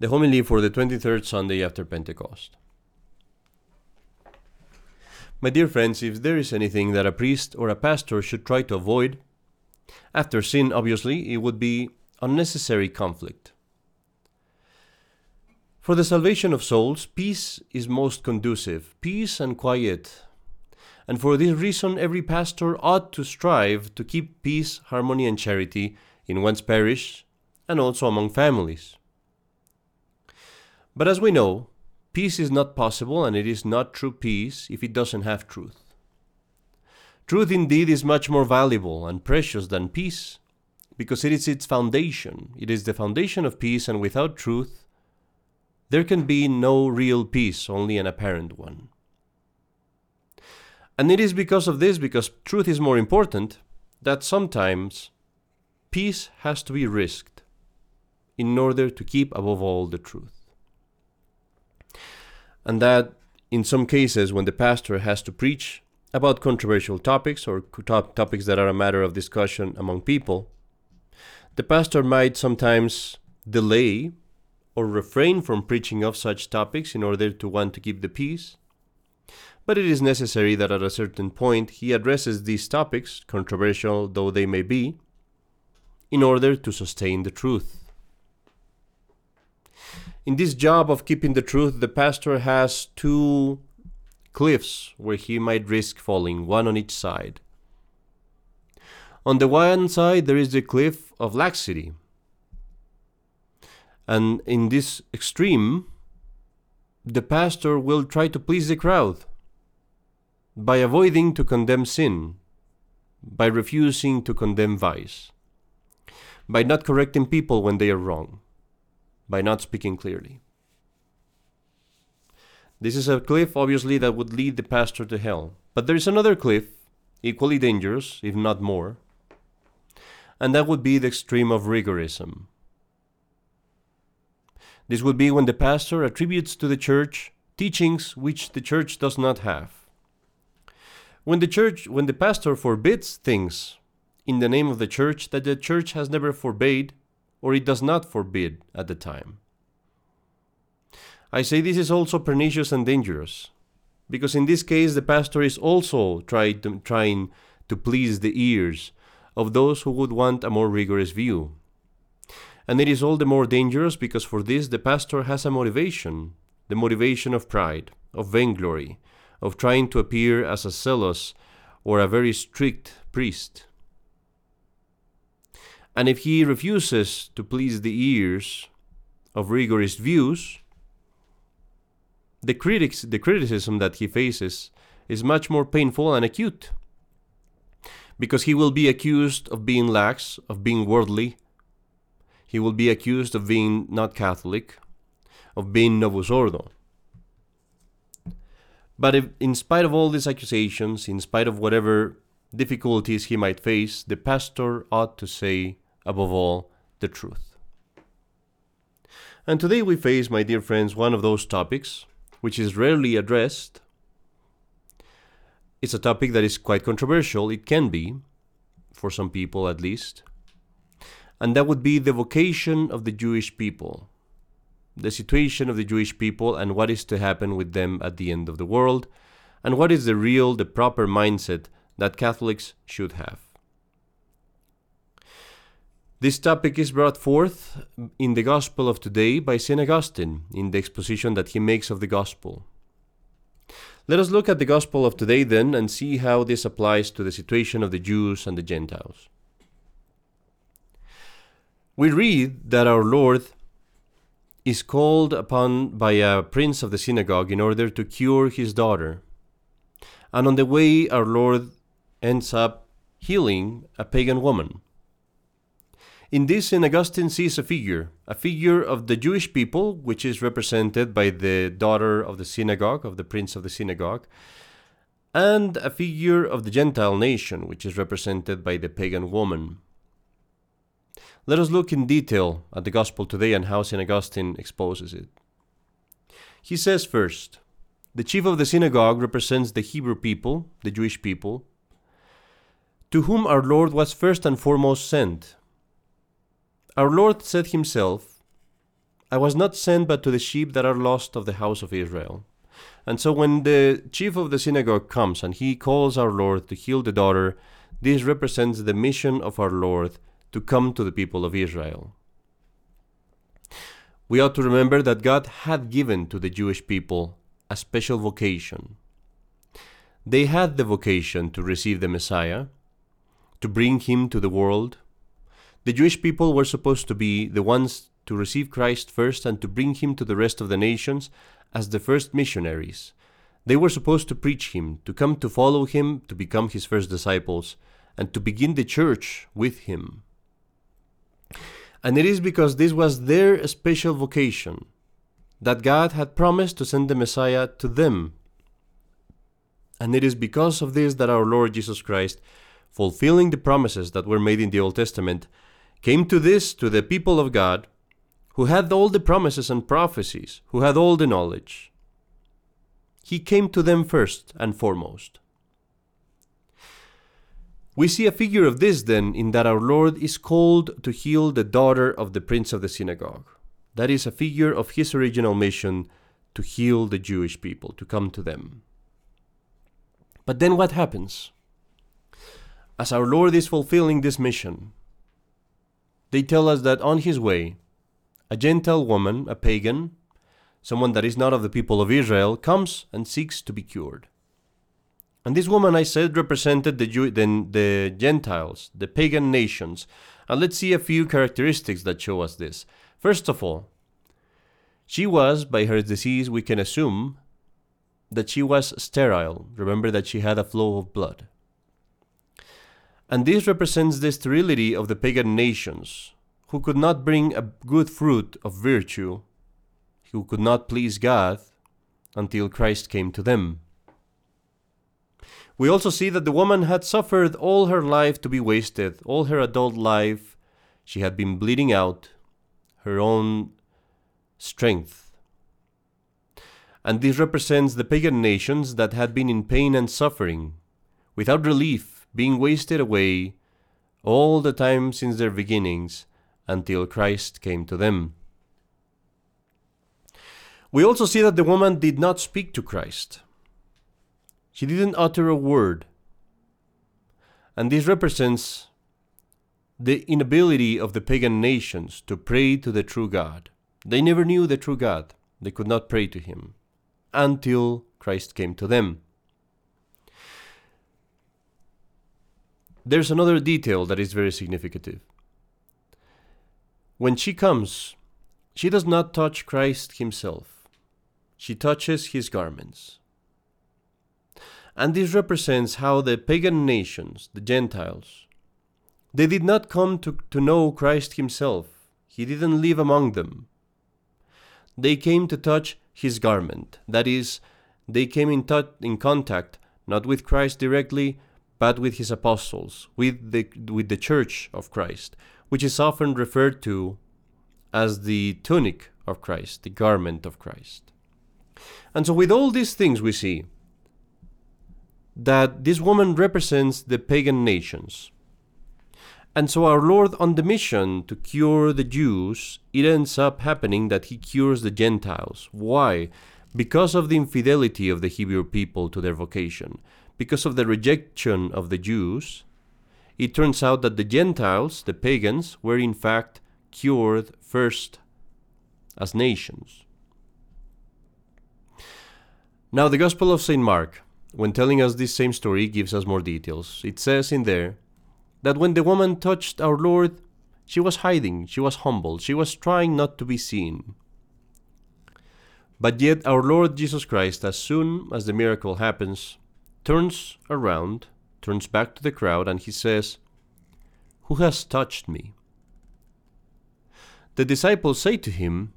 The homily for the 23rd Sunday after Pentecost. My dear friends, if there is anything that a priest or a pastor should try to avoid, after sin, obviously, it would be unnecessary conflict. For the salvation of souls, peace is most conducive, peace and quiet. And for this reason, every pastor ought to strive to keep peace, harmony, and charity in one's parish and also among families. But as we know, peace is not possible and it is not true peace if it doesn't have truth. Truth indeed is much more valuable and precious than peace because it is its foundation. It is the foundation of peace, and without truth, there can be no real peace, only an apparent one. And it is because of this, because truth is more important, that sometimes peace has to be risked in order to keep above all the truth and that in some cases when the pastor has to preach about controversial topics or topics that are a matter of discussion among people, the pastor might sometimes delay or refrain from preaching of such topics in order to want to keep the peace. But it is necessary that at a certain point he addresses these topics, controversial though they may be, in order to sustain the truth. In this job of keeping the truth, the pastor has two cliffs where he might risk falling, one on each side. On the one side, there is the cliff of laxity. And in this extreme, the pastor will try to please the crowd by avoiding to condemn sin, by refusing to condemn vice, by not correcting people when they are wrong by not speaking clearly. This is a cliff, obviously, that would lead the pastor to hell. But there is another cliff, equally dangerous, if not more, and that would be the extreme of rigorism. This would be when the pastor attributes to the church teachings which the church does not have. When the church when the pastor forbids things in the name of the church that the church has never forbade, or it does not forbid at the time. I say this is also pernicious and dangerous, because in this case the pastor is also to, trying to please the ears of those who would want a more rigorous view. And it is all the more dangerous because for this the pastor has a motivation the motivation of pride, of vainglory, of trying to appear as a zealous or a very strict priest. And if he refuses to please the ears of rigorous views, the critics the criticism that he faces is much more painful and acute because he will be accused of being lax, of being worldly. He will be accused of being not Catholic, of being Novus Ordo. But if, in spite of all these accusations, in spite of whatever difficulties he might face, the pastor ought to say above all, the truth. And today we face, my dear friends, one of those topics which is rarely addressed. It's a topic that is quite controversial, it can be, for some people at least. And that would be the vocation of the Jewish people, the situation of the Jewish people, and what is to happen with them at the end of the world, and what is the real, the proper mindset that Catholics should have. This topic is brought forth in the Gospel of today by St. Augustine in the exposition that he makes of the Gospel. Let us look at the Gospel of today then and see how this applies to the situation of the Jews and the Gentiles. We read that our Lord is called upon by a prince of the synagogue in order to cure his daughter. And on the way, our Lord ends up healing a pagan woman. In this, St. Augustine sees a figure, a figure of the Jewish people, which is represented by the daughter of the synagogue, of the prince of the synagogue, and a figure of the Gentile nation, which is represented by the pagan woman. Let us look in detail at the Gospel today and how St. Augustine exposes it. He says first, the chief of the synagogue represents the Hebrew people, the Jewish people, to whom our Lord was first and foremost sent our Lord said himself, I was not sent but to the sheep that are lost of the house of Israel. And so when the chief of the synagogue comes and he calls our Lord to heal the daughter, this represents the mission of our Lord to come to the people of Israel. We ought to remember that God had given to the Jewish people a special vocation. They had the vocation to receive the Messiah, to bring him to the world. The Jewish people were supposed to be the ones to receive Christ first and to bring him to the rest of the nations as the first missionaries. They were supposed to preach him, to come to follow him, to become his first disciples, and to begin the church with him. And it is because this was their special vocation that God had promised to send the Messiah to them. And it is because of this that our Lord Jesus Christ, fulfilling the promises that were made in the Old Testament, came to this, to the people of God, who had all the promises and prophecies, who had all the knowledge. He came to them first and foremost. We see a figure of this then in that our Lord is called to heal the daughter of the prince of the synagogue. That is a figure of his original mission to heal the Jewish people, to come to them. But then what happens? As our Lord is fulfilling this mission, they tell us that on his way, a Gentile woman, a pagan, someone that is not of the people of Israel, comes and seeks to be cured. And this woman, I said, represented the, Jew- the, the Gentiles, the pagan nations. And let's see a few characteristics that show us this. First of all, she was, by her disease, we can assume that she was sterile. Remember that she had a flow of blood. And this represents the sterility of the pagan nations, who could not bring a good fruit of virtue, who could not please God until Christ came to them. We also see that the woman had suffered all her life to be wasted, all her adult life. She had been bleeding out her own strength. And this represents the pagan nations that had been in pain and suffering, without relief, being wasted away all the time since their beginnings until Christ came to them. We also see that the woman did not speak to Christ. She didn't utter a word. And this represents the inability of the pagan nations to pray to the true God. They never knew the true God. They could not pray to him until Christ came to them. There's another detail that is very significant. When she comes, she does not touch Christ himself, she touches his garments. And this represents how the pagan nations, the Gentiles, they did not come to, to know Christ himself. He didn't live among them. They came to touch his garment. That is, they came in, touch, in contact not with Christ directly, but with his apostles, with the, with the church of Christ, which is often referred to as the tunic of Christ, the garment of Christ. And so, with all these things, we see that this woman represents the pagan nations. And so, our Lord, on the mission to cure the Jews, it ends up happening that he cures the Gentiles. Why? Because of the infidelity of the Hebrew people to their vocation, because of the rejection of the Jews, it turns out that the Gentiles, the pagans, were in fact cured first as nations. Now, the Gospel of St. Mark, when telling us this same story, gives us more details. It says in there that when the woman touched our Lord, she was hiding, she was humble, she was trying not to be seen. But yet, our Lord Jesus Christ, as soon as the miracle happens, turns around, turns back to the crowd, and he says, Who has touched me? The disciples say to him,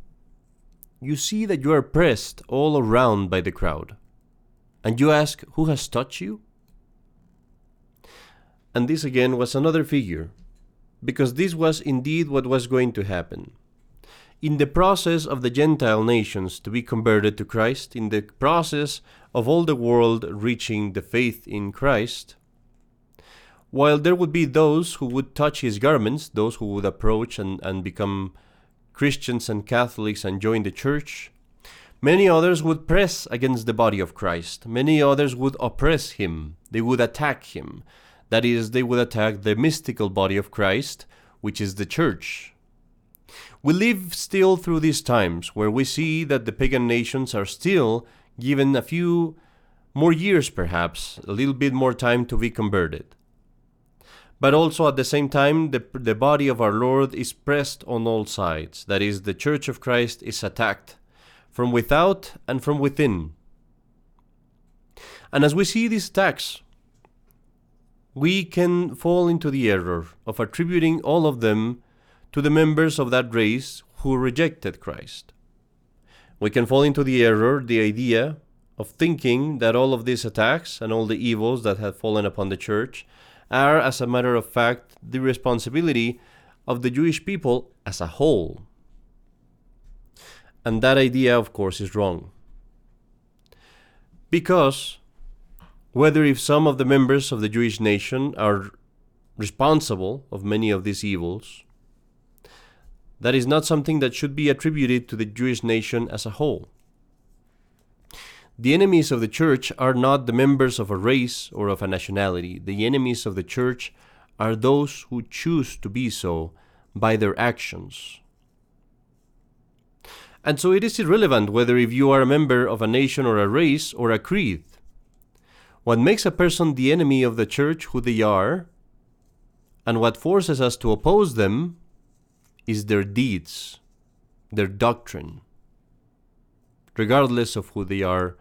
You see that you are pressed all around by the crowd, and you ask, Who has touched you? And this again was another figure, because this was indeed what was going to happen. In the process of the Gentile nations to be converted to Christ, in the process of all the world reaching the faith in Christ, while there would be those who would touch his garments, those who would approach and, and become Christians and Catholics and join the church, many others would press against the body of Christ. Many others would oppress him. They would attack him. That is, they would attack the mystical body of Christ, which is the church. We live still through these times where we see that the pagan nations are still given a few more years, perhaps, a little bit more time to be converted. But also at the same time, the, the body of our Lord is pressed on all sides. That is, the Church of Christ is attacked from without and from within. And as we see these attacks, we can fall into the error of attributing all of them to the members of that race who rejected Christ. We can fall into the error, the idea of thinking that all of these attacks and all the evils that have fallen upon the church are, as a matter of fact, the responsibility of the Jewish people as a whole. And that idea, of course, is wrong. Because whether if some of the members of the Jewish nation are responsible of many of these evils, that is not something that should be attributed to the Jewish nation as a whole. The enemies of the church are not the members of a race or of a nationality. The enemies of the church are those who choose to be so by their actions. And so it is irrelevant whether if you are a member of a nation or a race or a creed. What makes a person the enemy of the church who they are, and what forces us to oppose them, is their deeds, their doctrine, regardless of who they are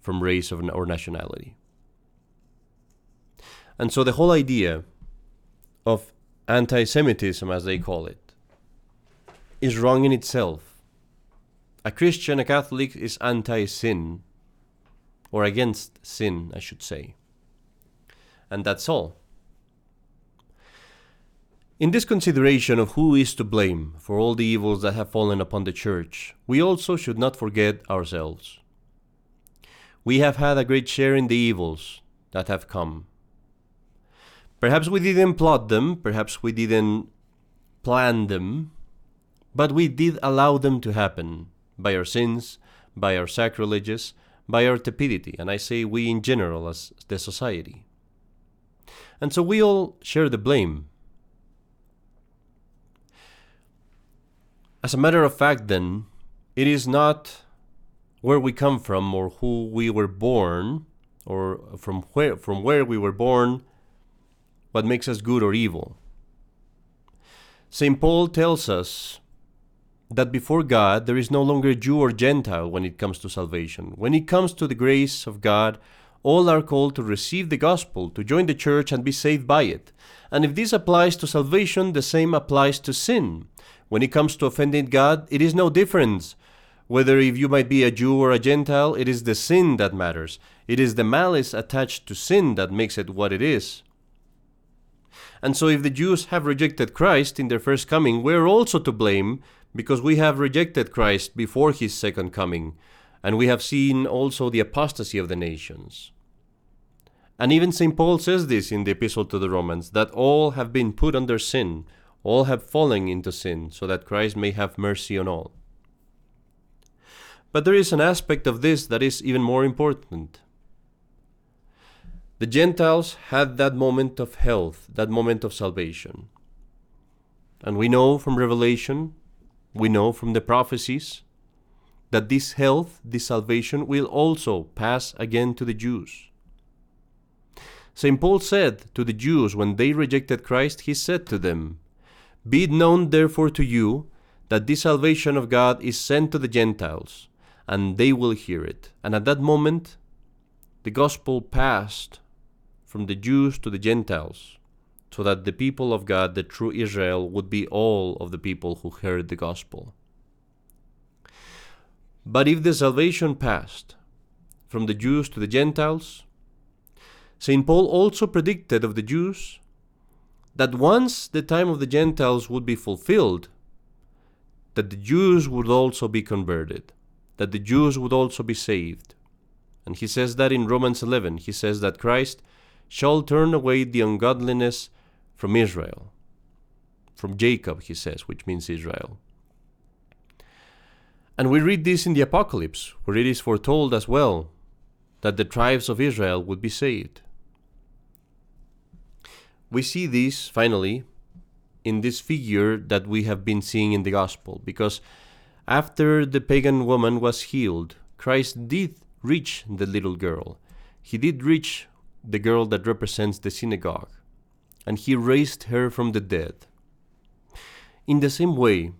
from race or nationality. And so the whole idea of anti Semitism, as they call it, is wrong in itself. A Christian, a Catholic, is anti sin, or against sin, I should say. And that's all. In this consideration of who is to blame for all the evils that have fallen upon the Church, we also should not forget ourselves we have had a great share in the evils that have come. Perhaps we didn't plot them, perhaps we didn't plan them, but we did allow them to happen by our sins, by our sacrileges, by our tepidity, and I say we in general as the society. And so we all share the blame. As a matter of fact, then, it is not where we come from or who we were born or from where from where we were born what makes us good or evil. St Paul tells us that before God there is no longer Jew or Gentile when it comes to salvation. When it comes to the grace of God all are called to receive the gospel to join the church and be saved by it. And if this applies to salvation the same applies to sin when it comes to offending God it is no difference whether if you might be a Jew or a Gentile, it is the sin that matters. It is the malice attached to sin that makes it what it is. And so, if the Jews have rejected Christ in their first coming, we're also to blame because we have rejected Christ before his second coming, and we have seen also the apostasy of the nations. And even St. Paul says this in the Epistle to the Romans that all have been put under sin, all have fallen into sin, so that Christ may have mercy on all. But there is an aspect of this that is even more important. The Gentiles had that moment of health, that moment of salvation. And we know from Revelation, we know from the prophecies, that this health, this salvation, will also pass again to the Jews. St. Paul said to the Jews when they rejected Christ, he said to them, Be it known therefore to you that this salvation of God is sent to the Gentiles and they will hear it. And at that moment, the gospel passed from the Jews to the Gentiles, so that the people of God, the true Israel, would be all of the people who heard the gospel. But if the salvation passed from the Jews to the Gentiles, St. Paul also predicted of the Jews that once the time of the Gentiles would be fulfilled, that the Jews would also be converted that the Jews would also be saved. And he says that in Romans 11. He says that Christ shall turn away the ungodliness from Israel. From Jacob, he says, which means Israel. And we read this in the Apocalypse, where it is foretold as well that the tribes of Israel would be saved. We see this, finally, in this figure that we have been seeing in the Gospel, because after the pagan woman was healed, Christ did reach the little girl. He did reach the girl that represents the synagogue, and he raised her from the dead. In the same way,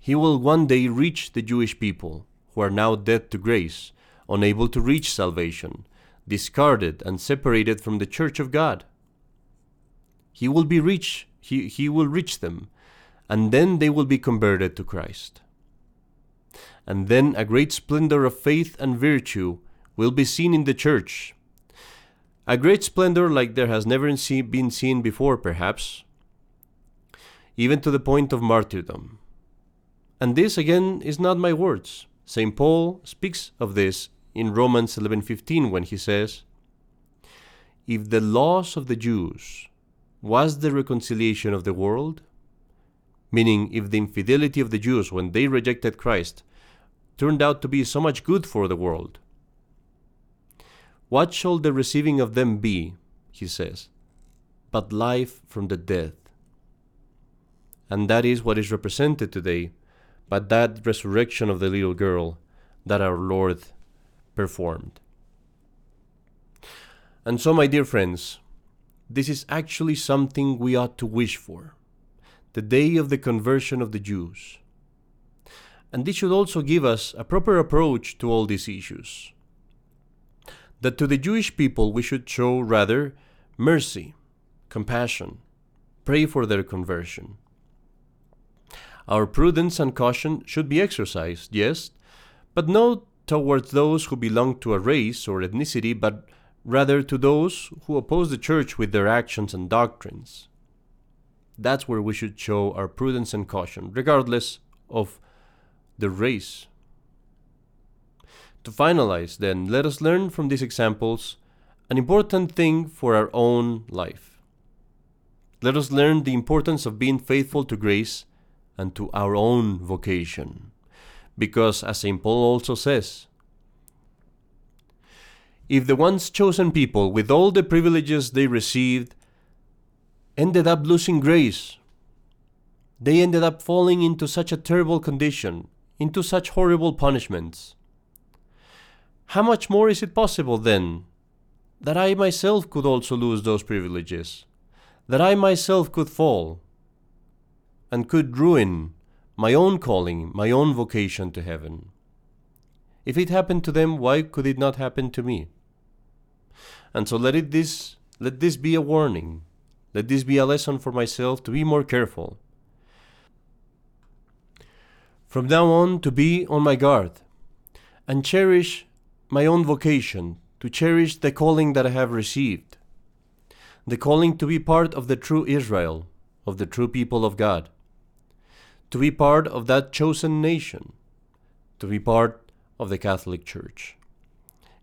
he will one day reach the Jewish people, who are now dead to grace, unable to reach salvation, discarded and separated from the church of God. He will be rich, he, he will reach them, and then they will be converted to Christ. And then a great splendor of faith and virtue will be seen in the church. A great splendor like there has never been seen before, perhaps, even to the point of martyrdom. And this again is not my words. St. Paul speaks of this in Romans 11:15 when he says, "If the loss of the Jews was the reconciliation of the world, meaning if the infidelity of the Jews when they rejected Christ turned out to be so much good for the world, what shall the receiving of them be, he says, but life from the dead? And that is what is represented today by that resurrection of the little girl that our Lord performed. And so, my dear friends, this is actually something we ought to wish for the day of the conversion of the Jews. And this should also give us a proper approach to all these issues. That to the Jewish people we should show rather mercy, compassion, pray for their conversion our prudence and caution should be exercised, yes, but not towards those who belong to a race or ethnicity, but rather to those who oppose the Church with their actions and doctrines. That's where we should show our prudence and caution, regardless of the race. To finalize, then, let us learn from these examples an important thing for our own life. Let us learn the importance of being faithful to grace and to our own vocation. Because, as St. Paul also says, if the once chosen people, with all the privileges they received, ended up losing grace, they ended up falling into such a terrible condition, into such horrible punishments. How much more is it possible, then, that I myself could also lose those privileges, that I myself could fall? and could ruin my own calling, my own vocation to heaven. If it happened to them, why could it not happen to me? And so let it this let this be a warning. Let this be a lesson for myself to be more careful. From now on to be on my guard and cherish my own vocation, to cherish the calling that I have received, the calling to be part of the true Israel, of the true people of God to be part of that chosen nation, to be part of the Catholic Church.